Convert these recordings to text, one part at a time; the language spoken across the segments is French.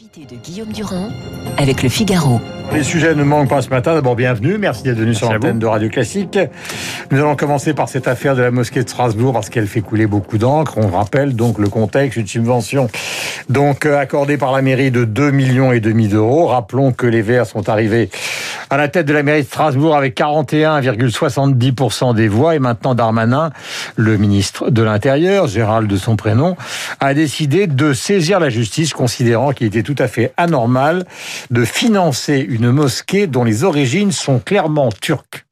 L'invité de Guillaume Durand avec le Figaro. Les sujets ne manquent pas ce matin. D'abord, bienvenue. Merci d'être venu sur l'antenne de Radio Classique. Nous allons commencer par cette affaire de la mosquée de Strasbourg parce qu'elle fait couler beaucoup d'encre. On rappelle donc le contexte, une subvention donc euh, accordée par la mairie de 2 millions et demi d'euros. Rappelons que les Verts sont arrivés à la tête de la mairie de Strasbourg avec 41,70% des voix et maintenant Darmanin, le ministre de l'Intérieur, Gérald de son prénom, a décidé de saisir la justice considérant qu'il était tout à fait anormal de financer une mosquée dont les origines sont clairement turques.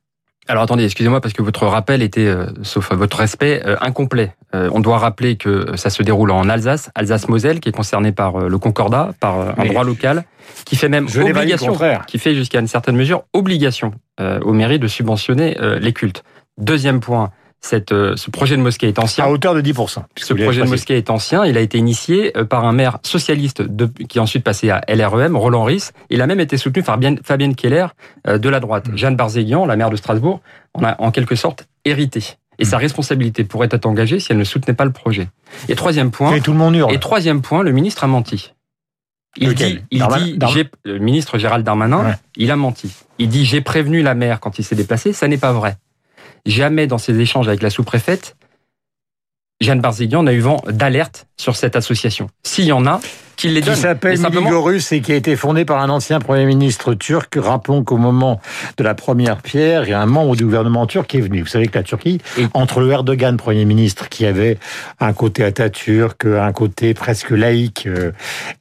Alors attendez, excusez-moi parce que votre rappel était, euh, sauf votre respect, euh, incomplet. Euh, on doit rappeler que ça se déroule en Alsace, Alsace-Moselle, qui est concernée par le Concordat, par un droit local, qui fait même obligation, qui fait jusqu'à une certaine mesure obligation aux mairies de subventionner les cultes. Deuxième point, cette, euh, ce projet de mosquée est ancien. À hauteur de 10%. Ce projet de mosquée est ancien. Il a été initié euh, par un maire socialiste de, qui est ensuite passé à LREM, Roland Ries. Il a même été soutenu par Fabienne Keller euh, de la droite. Mm. Jeanne Barzéguian, la maire de Strasbourg, en a en quelque sorte hérité. Et mm. sa responsabilité pourrait être engagée si elle ne soutenait pas le projet. Et troisième point. Et tout le monde hurle. Et troisième point, le ministre a menti. Il dit, il dit, le ministre Gérald Darmanin, il a menti. Il dit, j'ai prévenu la maire quand il s'est déplacé. Ça n'est pas vrai. Jamais dans ses échanges avec la sous-préfète, Jeanne Barzéguian n'a eu vent d'alerte sur cette association. S'il y en a, qu'il les donne. Qui s'appelle simplement... et qui a été fondé par un ancien Premier ministre turc. Rappelons qu'au moment de la première pierre, il y a un membre du gouvernement turc qui est venu. Vous savez que la Turquie, entre le Erdogan, Premier ministre, qui avait un côté Atatürk, un côté presque laïque euh,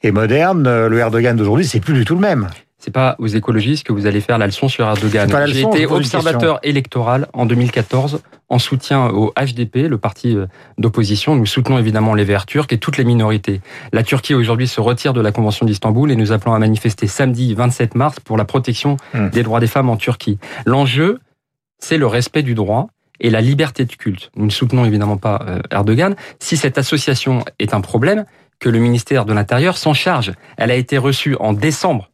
et moderne, euh, le Erdogan d'aujourd'hui, c'est plus du tout le même c'est pas aux écologistes que vous allez faire la leçon sur Erdogan. J'ai été observateur électoral en 2014 en soutien au HDP, le parti euh, d'opposition. Nous soutenons évidemment les Verts turcs et toutes les minorités. La Turquie aujourd'hui se retire de la Convention d'Istanbul et nous appelons à manifester samedi 27 mars pour la protection hmm. des droits des femmes en Turquie. L'enjeu, c'est le respect du droit et la liberté de culte. Nous ne soutenons évidemment pas euh, Erdogan. Si cette association est un problème, que le ministère de l'Intérieur s'en charge. Elle a été reçue en décembre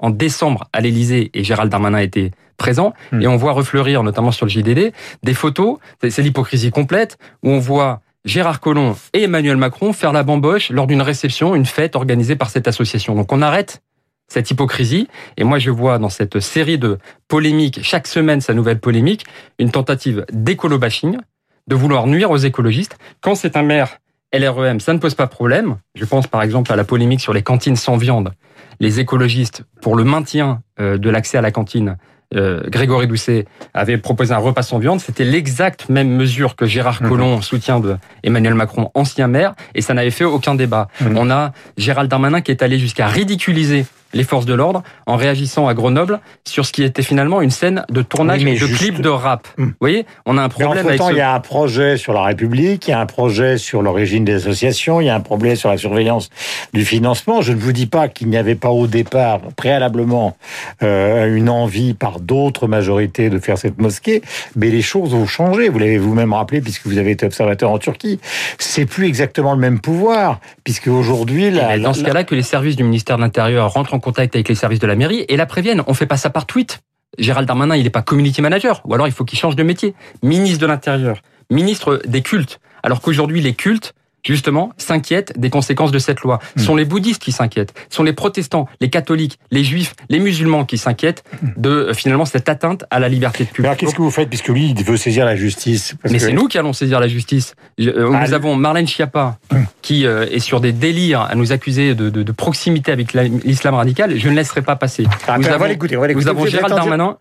en décembre à l'Elysée et Gérald Darmanin était présent hmm. et on voit refleurir notamment sur le JDD des photos, c'est l'hypocrisie complète où on voit Gérard Collomb et Emmanuel Macron faire la bamboche lors d'une réception, une fête organisée par cette association. Donc on arrête cette hypocrisie. Et moi, je vois dans cette série de polémiques, chaque semaine sa nouvelle polémique, une tentative d'écolo-bashing, de vouloir nuire aux écologistes. Quand c'est un maire LREM, ça ne pose pas problème. Je pense par exemple à la polémique sur les cantines sans viande les écologistes, pour le maintien euh, de l'accès à la cantine, euh, Grégory Doucet avait proposé un repas sans viande. C'était l'exacte même mesure que Gérard mhm. Collomb, soutien de Emmanuel Macron, ancien maire, et ça n'avait fait aucun débat. Mhm. On a Gérald Darmanin qui est allé jusqu'à ridiculiser les forces de l'ordre en réagissant à Grenoble sur ce qui était finalement une scène de tournage de clip de rap. Hmm. Vous voyez, on a un problème mais avec il y a un projet sur la République, il y a un projet sur l'origine des associations, il y a un problème sur la surveillance du financement. Je ne vous dis pas qu'il n'y avait pas au départ, préalablement, euh, une envie par d'autres majorités de faire cette mosquée, mais les choses ont changé. Vous l'avez vous-même rappelé puisque vous avez été observateur en Turquie. C'est plus exactement le même pouvoir, puisque aujourd'hui, dans ce cas-là, que les services du ministère de l'Intérieur rentrent en contact avec les services de la mairie et la préviennent. On fait pas ça par tweet. Gérald Darmanin, il n'est pas community manager, ou alors il faut qu'il change de métier. Ministre de l'Intérieur, ministre des cultes, alors qu'aujourd'hui les cultes, justement, s'inquiètent des conséquences de cette loi. Ce sont les bouddhistes qui s'inquiètent, ce sont les protestants, les catholiques, les juifs, les musulmans qui s'inquiètent de euh, finalement cette atteinte à la liberté de culte. Alors qu'est-ce que vous faites puisque lui il veut saisir la justice Mais c'est nous qui allons saisir la justice. Euh, nous avons Marlène Schiappa hum. qui euh, est sur des délires à nous accuser de, proximité avec l'islam radical. Je ne laisserai pas passer. Ah, nous, avons, l'écouter, nous avons Gérald Darmanin.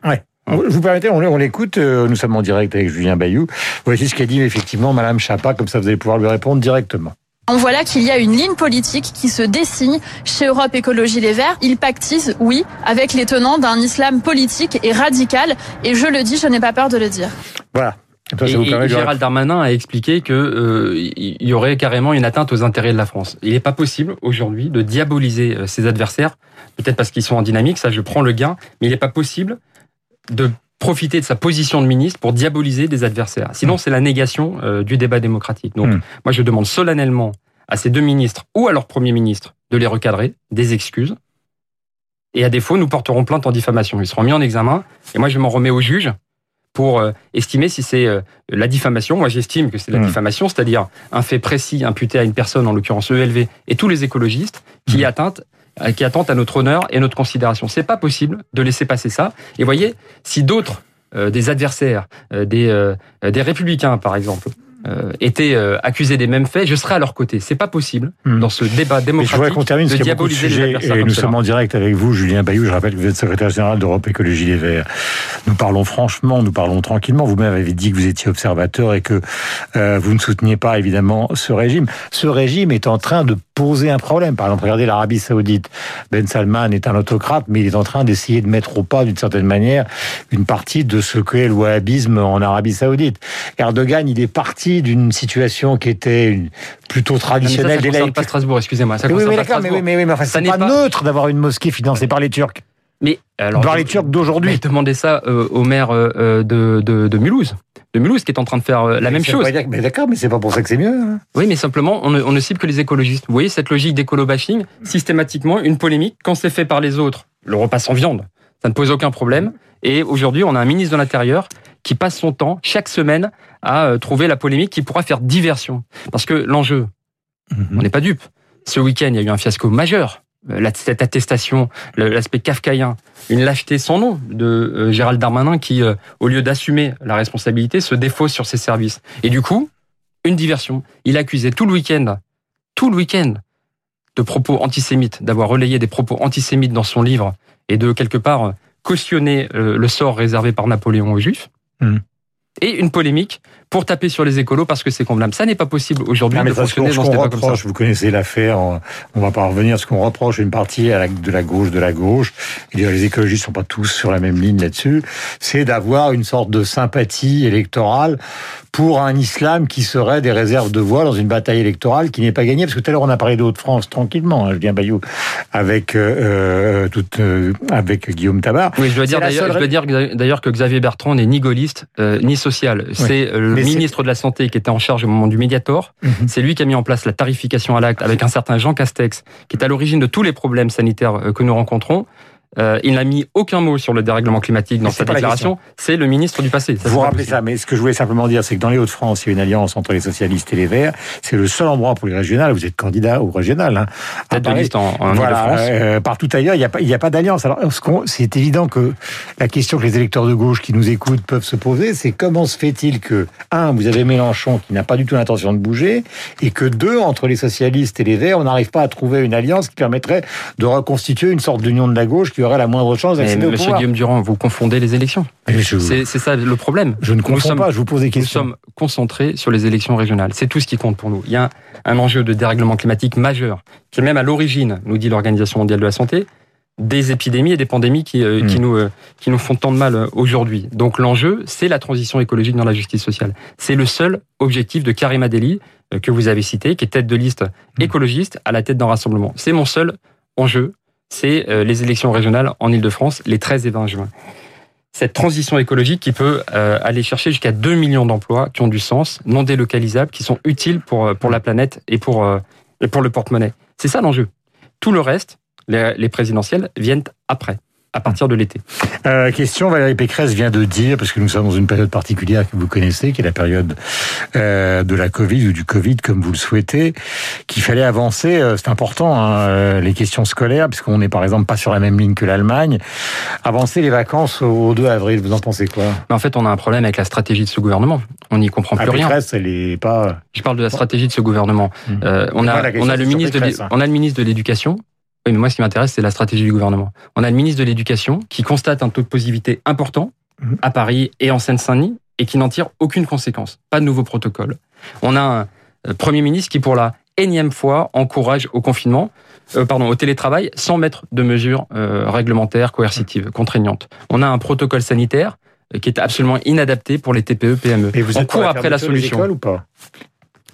Vous permettez, on, l'écoute, nous sommes en direct avec Julien Bayou. Voici ce qu'a dit effectivement Madame Chapa, comme ça vous allez pouvoir lui répondre directement. On voit là qu'il y a une ligne politique qui se dessine chez Europe Écologie Les Verts. Ils pactisent, oui, avec les tenants d'un islam politique et radical. Et je le dis, je n'ai pas peur de le dire. Voilà. Et, Gérald Darmanin a expliqué que euh, il y aurait carrément une atteinte aux intérêts de la France. Il n'est pas possible aujourd'hui de diaboliser euh, ses adversaires, peut-être parce qu'ils sont en dynamique, ça je prends le gain, mais il n'est pas possible de profiter de sa position de ministre pour diaboliser des adversaires. Sinon, hmm. c'est la négation euh, du débat démocratique. Donc, hmm. moi, je demande solennellement à ces deux ministres ou à leur premier ministre de les recadrer, des excuses. Et à défaut, nous porterons plainte en diffamation. Ils seront mis en examen. Et moi, je m'en remets au juge pour euh, estimer si c'est euh, la diffamation. Moi, j'estime que c'est la hmm. diffamation, c'est-à-dire un fait précis imputé à une personne, en l'occurrence ELV, et tous les écologistes, qui atteinte qui attentent à notre honneur et notre considération. C'est pas possible de laisser passer ça. Et voyez, si d'autres, des adversaires, des, des républicains par exemple, euh, étaient euh, accusés des mêmes faits, je serais à leur côté. C'est pas possible hmm. dans ce débat démocratique je termine, de diaboliser de sujets, Et nous sommes en direct avec vous, Julien Bayou. Je rappelle que vous êtes secrétaire général d'Europe Écologie Les Verts. Nous parlons franchement, nous parlons tranquillement. Vous-même avez dit que vous étiez observateur et que euh, vous ne souteniez pas évidemment ce régime. Ce régime est en train de poser un problème. Par exemple, regardez l'Arabie Saoudite. Ben Salman est un autocrate, mais il est en train d'essayer de mettre au pas, d'une certaine manière, une partie de ce qu'est le wahhabisme en Arabie Saoudite. Erdogan, il est parti d'une situation qui était une, plutôt traditionnelle. Ça, ça pas Strasbourg, excusez-moi. oui, oui, d'accord, mais, oui, mais, mais enfin, c'est pas, pas, neutre d'avoir une mosquée financée par les Turcs. Mais alors, par les Turcs d'aujourd'hui. Demandez ça euh, au maire euh, euh, de, de, de, Mulhouse, de Mulhouse, qui est en train de faire la même chose. mais d'accord, mais c'est pas pour ça que c'est mieux. Hein. Oui, mais simplement, on ne, on ne cible que les écologistes. Vous voyez cette logique d'écolo-bashing, systématiquement une polémique quand c'est fait par les autres. Le repas sans viande, ça ne pose aucun problème. Et aujourd'hui, on a un ministre de l'Intérieur qui passe son temps chaque semaine à euh, trouver la polémique qui pourra faire diversion. Parce que l'enjeu, mhm. on n'est pas dupe. Ce week-end, il y a eu un fiasco majeur. Euh, cette attestation, l'aspect kafkaïen, une lâcheté sans nom de euh, Gérald Darmanin qui, au lieu d'assumer la responsabilité, se défausse sur ses services. Et du coup, une diversion. Il accusait tout le week-end, tout le week-end, de propos antisémites, d'avoir relayé des propos antisémites dans son livre et de quelque part cautionner le sort réservé par Napoléon aux Juifs. Hmm. Et une polémique pour taper sur les écolos parce que c'est convenable. Ça n'est pas possible aujourd'hui de fonctionner dans ce débat comme ça. Vous connaissez l'affaire, on va pas revenir. Ce qu'on reproche une partie à de la gauche de la gauche, et les écologistes sont pas tous sur la même ligne là-dessus, c'est d'avoir une sorte de sympathie électorale pour un islam qui serait des réserves de voix dans une bataille électorale qui n'est pas gagnée. Parce que tout à l'heure, on a parlé de france tranquillement, hein, Julien Bayou, avec, euh, euh, euh, avec Guillaume Tabar. Oui, je dois dire d'ailleurs que Xavier Bertrand n'est ni gaulliste, ni social. C'est le ministre de la Santé qui était en charge au moment du Mediator. Mhm. C'est lui qui a mis en place la tarification à l'acte avec un certain Jean Castex, qui est à l'origine de tous les problèmes sanitaires que nous rencontrons. Euh, il n'a mis aucun mot sur le dérèglement climatique dans sa déclaration. C'est le ministre du passé. vous vous rappelez ça, mais ce que je voulais simplement dire, c'est que dans les Hauts-de-France, il y a une alliance entre les socialistes et les Verts. C'est le seul endroit pour les régionales. Vous êtes candidat au régional. Hein. Tête de liste en, en voilà, france euh, partout ailleurs, il n'y a pas, il a pas d'alliance. Alors, c'est évident que la question que les électeurs de gauche qui nous écoutent peuvent se poser, c'est comment se fait-il que, un, vous avez Mélenchon qui n'a pas du tout l'intention de bouger, et que deux, entre les socialistes et les Verts, on n'arrive pas à trouver une alliance qui permettrait de reconstituer une sorte d'union de la gauche qui aurait la moindre chance Monsieur Guillaume Durand, vous confondez les élections. C'est ça le problème. Je ne confonds pas, je vous pose des questions. Nous sommes concentrés sur les élections régionales. C'est tout ce qui compte pour nous. Il y a un enjeu de dérèglement climatique majeur, qui est même à l'origine, nous dit l'Organisation mondiale de la santé, des épidémies et des pandémies qui, euh, qui, hmm. nous, euh, qui nous font tant de mal euh, aujourd'hui. Donc l'enjeu, c'est la transition écologique dans la justice sociale. C'est le seul objectif de Karim Adeli, que vous avez cité, qui est tête de liste hmm. écologiste à la tête d'un rassemblement. C'est mon seul enjeu c'est euh, les élections régionales en Ile-de-France les 13 et 20 juin. Cette transition écologique qui peut euh, aller chercher jusqu'à 2 millions d'emplois qui ont du sens, non délocalisables, qui sont utiles pour, euh, pour la planète et pour, pour le porte-monnaie. C'est ça l'enjeu. Tout le reste, les présidentielles, viennent après à partir de l'été. Euh, question, Valérie Pécresse vient de dire, parce que nous sommes dans une période particulière que vous connaissez, qui est la période euh, de la Covid ou du Covid, comme vous le souhaitez, qu'il fallait avancer, euh, c'est important, hein, euh, les questions scolaires, puisqu'on n'est par exemple pas sur la même ligne que l'Allemagne, avancer les vacances au 2 avril, vous en pensez quoi? En fait, on a un problème avec la stratégie de ce gouvernement. On n'y comprend plus ah, rien. Pécresse, elle est pas... Je parle de la stratégie de ce gouvernement. Mmh. on, a, on, a le ministre de, hein. on a le ministre de l'Éducation oui, mais moi, ce qui m'intéresse, c'est la stratégie du gouvernement. On a le ministre de l'Éducation qui constate un taux de positivité important mhm. à Paris et en Seine-Saint-Denis et qui n'en tire aucune conséquence. Pas de nouveau protocole. On a un euh, Premier ministre qui, pour la énième fois, encourage au confinement, euh, pardon, au télétravail, sans mettre de mesures euh, réglementaires, coercitives, contraignantes. On a un protocole sanitaire qui est absolument inadapté pour les TPE, PME. Et vous êtes On court après la solution. Ou pas?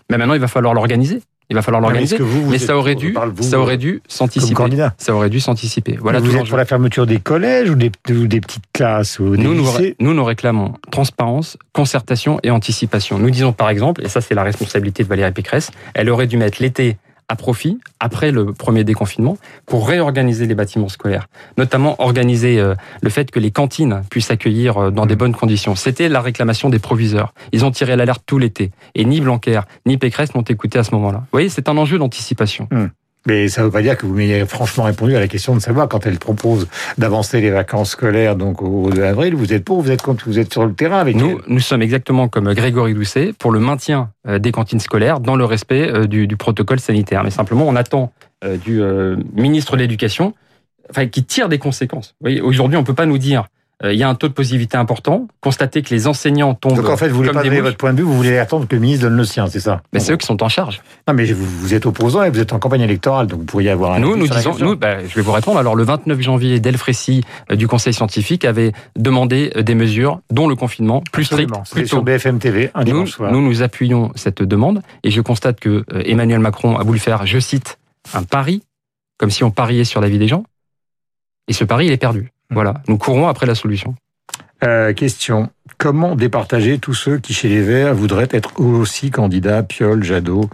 Mais maintenant, il va falloir l'organiser. Il va falloir l'organiser. Mais ça aurait dû, ça aurait dû s'anticiper. Ça aurait dû s'anticiper. Voilà. Vous êtes pour la fermeture des collèges ou des, des petites classes ou des nous, lycées nous, nous, réclamons transparence, concertation et anticipation. Nous disons par exemple, et ça c'est la responsabilité de Valérie Pécresse, elle aurait dû mettre l'été à profit après le premier déconfinement pour réorganiser les bâtiments scolaires, notamment organiser euh, le fait que les cantines puissent accueillir euh, dans des mmh. bonnes conditions. C'était la réclamation des proviseurs. Ils ont tiré l'alerte tout l'été et ni Blanquer ni Pécresse n'ont écouté à ce moment-là. Vous voyez, c'est un enjeu d'anticipation. Mmh. Mais ça ne veut pas dire que vous m'ayez franchement répondu à la question de savoir quand elle propose d'avancer les vacances scolaires donc au 2 avril, vous êtes pour, vous êtes contre, vous êtes sur le terrain avec nous. Nous sommes exactement comme Grégory Doucet pour le maintien euh, des cantines scolaires dans le respect euh, du, du protocole sanitaire. Mais simplement, on attend euh, du ministre de l'Éducation enfin, qui tire des conséquences. Aujourd'hui, on ne peut pas nous dire il y a un taux de positivité important. Constater que les enseignants tombent. Donc en fait, vous voulez pas donner votre point de vue, vous voulez attendre que le ministre donne le sien, c'est ça Mais c'est eux qui sont en charge. Non, mais vous, vous, êtes opposant et vous êtes en campagne électorale, donc vous pourriez avoir un. Nous, nous disons, nous, bah, je vais vous répondre. Alors le 29 janvier, Delfrécy euh, du Conseil scientifique avait demandé euh, des mesures, dont le confinement, plus strict, plus sur BFM TV, un nous, soir. Nous nous appuyons cette demande et je constate que Emmanuel Macron a voulu faire, je cite, un pari, comme si on pariait sur la vie des gens. Et ce pari, il est perdu. Voilà, nous courons après la solution. Euh, question. Comment départager tous ceux qui, chez les Verts, voudraient être aussi candidats, Piolle, Jadot,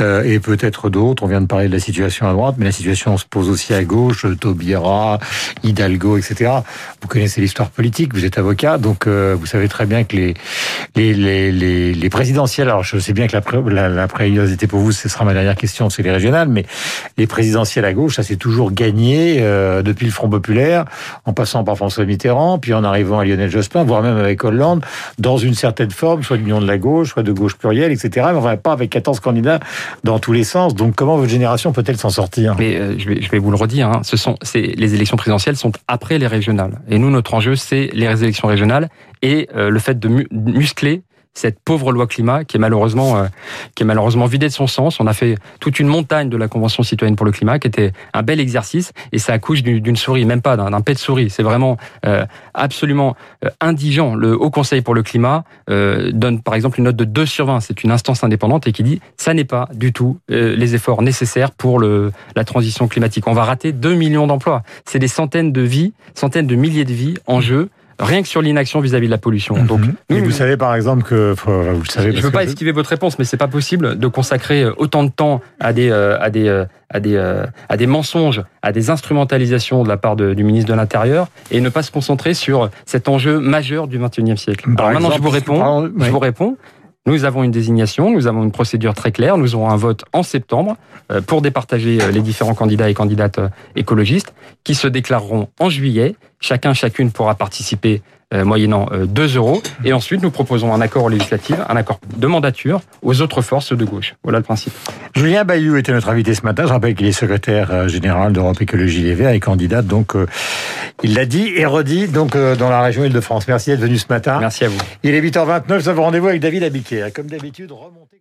euh, et peut-être d'autres? On vient de parler de la situation à droite, mais la situation se pose aussi à gauche, Taubira, Hidalgo, etc. Vous connaissez l'histoire politique, vous êtes avocat, donc euh, vous savez très bien que les, les, les, les, présidentielles, alors je sais bien que la, la, priorité pour vous, ce sera ma dernière question, c'est les régionales, mais les présidentielles à gauche, ça s'est toujours gagné euh, depuis le Front Populaire, en passant par François Mitterrand, puis en arrivant à Lionel Jospin, voire même avec Hollande, dans une certaine forme, soit d'union de la gauche, soit de gauche plurielle, etc. Mais va pas avec 14 candidats dans tous les sens. Donc comment votre génération peut-elle s'en sortir? Mais euh, je, vais, je, vais, vous le redire, hein. ce sont, les élections présidentielles sont après les régionales. Et nous, notre enjeu, c'est les élections régionales et euh, le fait de muscler cette pauvre loi climat qui est malheureusement euh, qui est malheureusement vidée de son sens. On a fait toute une montagne de la Convention citoyenne pour le climat qui était un bel exercice et ça accouche d'une souris, même pas d'un pet de souris. C'est vraiment euh, absolument euh, indigent. Le Haut Conseil pour le climat donne par exemple une note de 2 sur 20. C'est une instance indépendante et qui dit ça n'est pas du tout les efforts nécessaires pour le, la transition climatique. On va rater 2 millions d'emplois. C'est des centaines de vies, centaines de milliers de vies en jeu rien que sur l'inaction vis-à-vis de la pollution. Mhm. Donc, vous savez par exemple que vous le savez. Je ne veux pas esquiver votre réponse, mais c'est pas possible de consacrer euh, autant de temps à des euh, à des euh, à des à des mensonges, à des instrumentalisations de la part du ministre de l'Intérieur et ne pas se concentrer sur cet enjeu majeur du XXIe siècle. Alors maintenant, je vous réponds. Je vous réponds. Nous avons une désignation, nous avons une procédure très claire, nous aurons un vote en septembre pour départager les différents candidats et candidates écologistes qui se déclareront en juillet. Chacun, chacune pourra participer euh, moyennant 2 euh, euros. Et ensuite, nous proposons un accord législatif, un accord de mandature aux autres forces de gauche. Voilà le principe. Julien Bayou était notre invité ce matin. Je rappelle qu'il est secrétaire euh, général d'Europe Écologie Les Verts et candidat. Donc, il l'a dit et redit donc dans la région Île-de-France. Merci d'être venu ce matin. Merci à vous. Il est 8h29. Nous avons rendez-vous avec David Abiquier. Comme d'habitude, remontez.